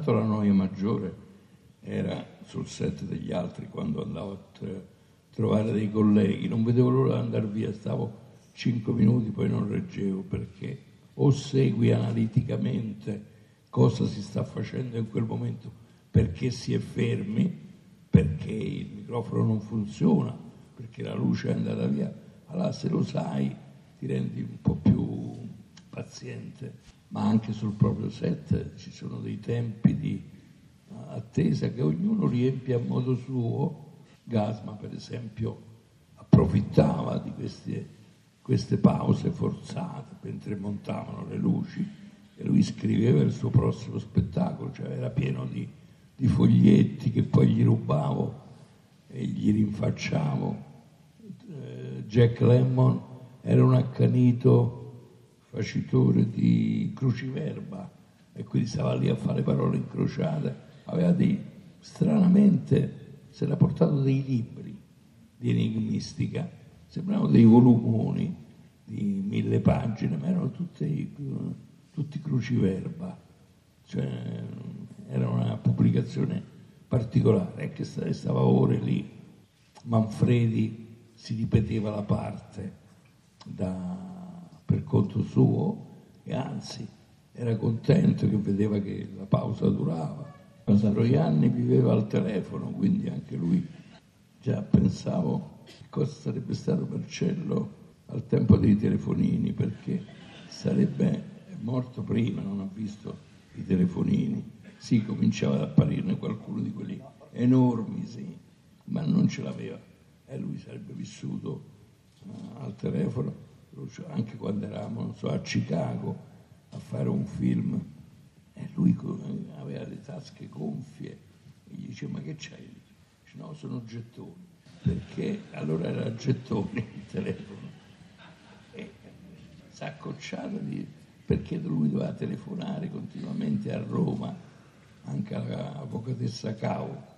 Intanto la noia maggiore era sul set degli altri quando andavo a trovare dei colleghi, non vedevo l'ora di andare via, stavo cinque minuti, poi non reggevo perché o segui analiticamente cosa si sta facendo in quel momento, perché si è fermi, perché il microfono non funziona, perché la luce è andata via, allora se lo sai ti rendi un po' più paziente, ma anche sul proprio set ci sono dei tempi di attesa che ognuno riempie a modo suo. Gasma, per esempio, approfittava di queste, queste pause forzate mentre montavano le luci e lui scriveva il suo prossimo spettacolo, cioè era pieno di, di foglietti che poi gli rubavo e gli rinfacciavo. Eh, Jack Lemmon era un accanito facitore di cruciverba e quindi stava lì a fare parole incrociate. Aveva dei, stranamente, si era portato dei libri di enigmistica, sembravano dei volumoni di mille pagine, ma erano tutti, tutti cruciverba, cioè era una pubblicazione particolare, che stava ore lì, Manfredi si ripeteva la parte da, per conto suo e anzi era contento che vedeva che la pausa durava Mastroianni viveva al telefono, quindi anche lui già pensavo cosa sarebbe stato Marcello al tempo dei telefonini, perché sarebbe morto prima, non ha visto i telefonini. Sì, cominciava ad apparirne qualcuno di quelli enormi, sì, ma non ce l'aveva. E lui sarebbe vissuto uh, al telefono, anche quando eravamo so, a Chicago a fare un film e lui aveva le tasche gonfie e gli dice ma che c'hai? Dice no, sono gettoni. Perché allora era gettoni il telefono. E si è accocciato di, perché lui doveva telefonare continuamente a Roma, anche all'avvocatessa Cao,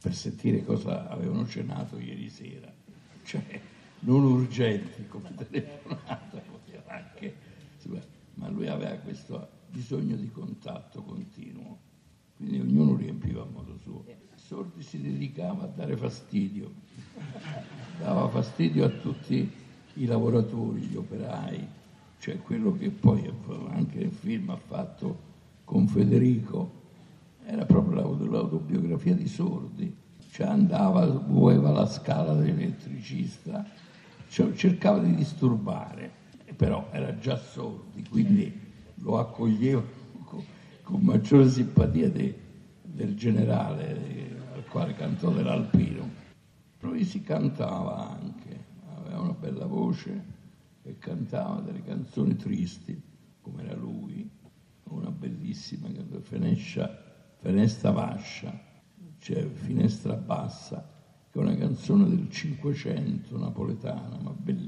per sentire cosa avevano cenato ieri sera. Cioè, non urgenti come telefonata, poteva anche, lui aveva questo bisogno di contatto continuo, quindi ognuno riempiva a modo suo. Sordi si dedicava a dare fastidio, dava fastidio a tutti i lavoratori, gli operai, cioè quello che poi anche nel film ha fatto con Federico, era proprio l'autobiografia di Sordi, cioè andava, muoveva la scala dell'elettricista, cioè cercava di disturbare, però era già Sordi, quindi lo accoglieva con, con maggiore simpatia de, del generale de, al quale cantò dell'Alpino. Poi si cantava anche, aveva una bella voce e cantava delle canzoni tristi, come era lui, una bellissima canzone, Fenestra Vascia, cioè Finestra Bassa, che è una canzone del Cinquecento napoletana, ma bellissima,